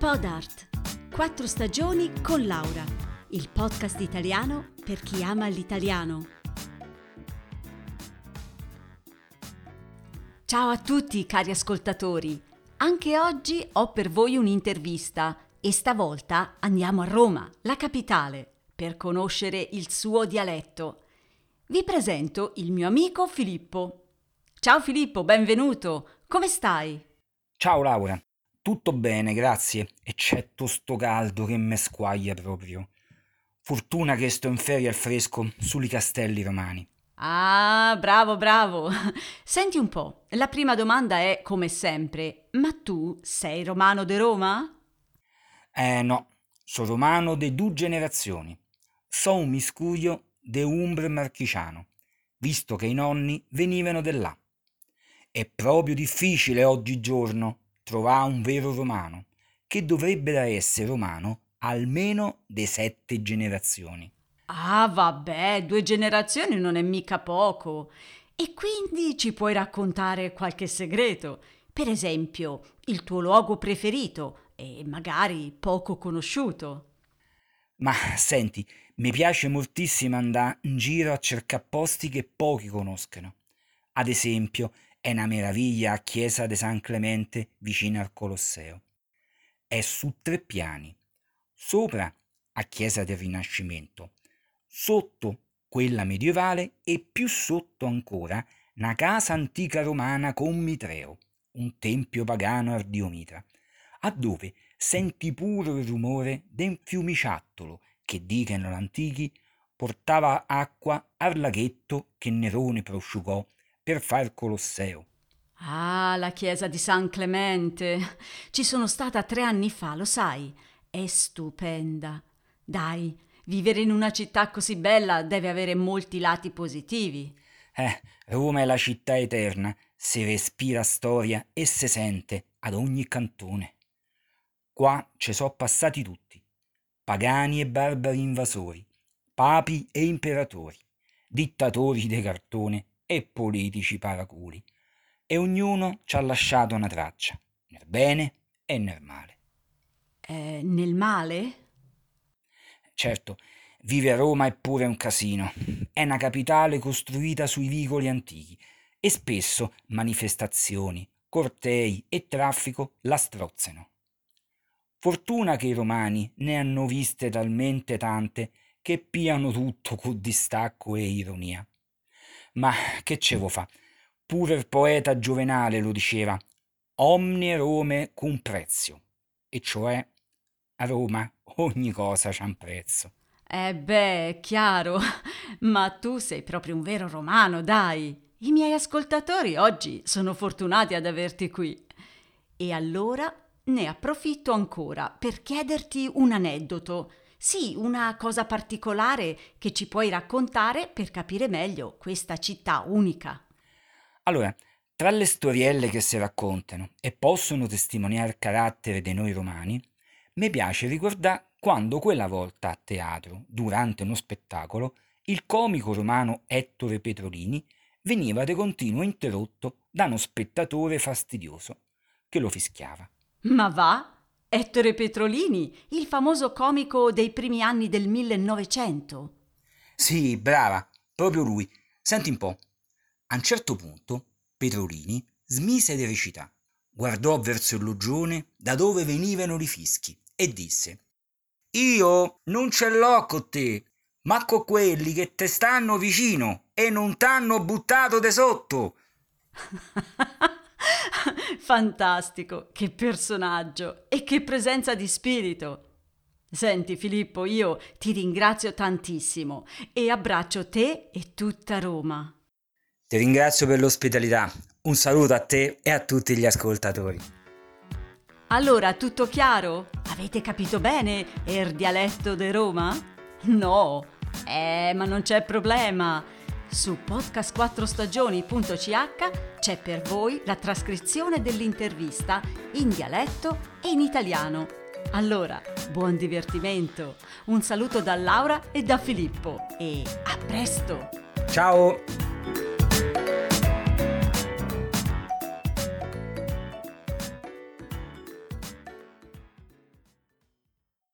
Podart. Quattro stagioni con Laura. Il podcast italiano per chi ama l'italiano. Ciao a tutti cari ascoltatori. Anche oggi ho per voi un'intervista e stavolta andiamo a Roma, la capitale, per conoscere il suo dialetto. Vi presento il mio amico Filippo. Ciao Filippo, benvenuto. Come stai? Ciao Laura, tutto bene, grazie, eccetto sto caldo che me squaglia proprio. Fortuna che sto in ferie al fresco sui castelli romani. Ah, bravo, bravo. Senti un po', la prima domanda è come sempre, ma tu sei romano de Roma? Eh no, sono romano de due generazioni. So un miscuglio de umbre marchiciano, visto che i nonni venivano da là. È proprio difficile oggigiorno trovare un vero romano, che dovrebbe essere romano almeno de sette generazioni. Ah, vabbè, due generazioni non è mica poco. E quindi ci puoi raccontare qualche segreto? Per esempio, il tuo luogo preferito e magari poco conosciuto. Ma senti, mi piace moltissimo andare in giro a cercare posti che pochi conoscono. Ad esempio, è una meraviglia a chiesa di San Clemente vicino al Colosseo. È su tre piani. Sopra a chiesa del Rinascimento, sotto quella medievale e più sotto ancora una casa antica romana con Mitreo, un tempio pagano al dio Mitra, a dove senti pure il rumore d'un fiumiciattolo che dicono l'antichi portava acqua al laghetto che Nerone prosciugò per far il Colosseo. Ah, la chiesa di San Clemente. Ci sono stata tre anni fa, lo sai. È stupenda. Dai, vivere in una città così bella deve avere molti lati positivi. Eh, Roma è la città eterna, si respira storia e si sente ad ogni cantone. Qua ci sono passati tutti, pagani e barbari invasori, papi e imperatori, dittatori de cartone e politici paraculi, e ognuno ci ha lasciato una traccia, nel bene e nel male. Eh, nel male? Certo, vive a Roma è pure un casino. È una capitale costruita sui vicoli antichi e spesso manifestazioni, cortei e traffico la strozzano. Fortuna che i romani ne hanno viste talmente tante che piano tutto con distacco e ironia. Ma che ce vo fa? Pure il poeta Giovenale lo diceva, omnie Rome cum prezio, e cioè a Roma ogni cosa c'ha un prezzo. Eh beh, chiaro, ma tu sei proprio un vero romano, dai. I miei ascoltatori oggi sono fortunati ad averti qui. E allora ne approfitto ancora per chiederti un aneddoto sì, una cosa particolare che ci puoi raccontare per capire meglio questa città unica. Allora, tra le storielle che si raccontano e possono testimoniare il carattere di noi romani, mi piace ricordare quando quella volta a teatro, durante uno spettacolo, il comico romano Ettore Petrolini veniva di continuo interrotto da uno spettatore fastidioso che lo fischiava. Ma va? Ettore Petrolini, il famoso comico dei primi anni del 1900. Sì, brava, proprio lui. Senti un po'. A un certo punto Petrolini smise di recitare, guardò verso il loggione da dove venivano i fischi e disse Io non ce l'ho con te, ma con quelli che te stanno vicino e non t'hanno buttato de sotto. Fantastico, che personaggio e che presenza di spirito. Senti Filippo, io ti ringrazio tantissimo e abbraccio te e tutta Roma. Ti ringrazio per l'ospitalità. Un saluto a te e a tutti gli ascoltatori. Allora, tutto chiaro? Avete capito bene il dialetto di Roma? No. Eh, ma non c'è problema. Su podcast4stagioni.ch c'è per voi la trascrizione dell'intervista in dialetto e in italiano. Allora, buon divertimento. Un saluto da Laura e da Filippo e a presto. Ciao!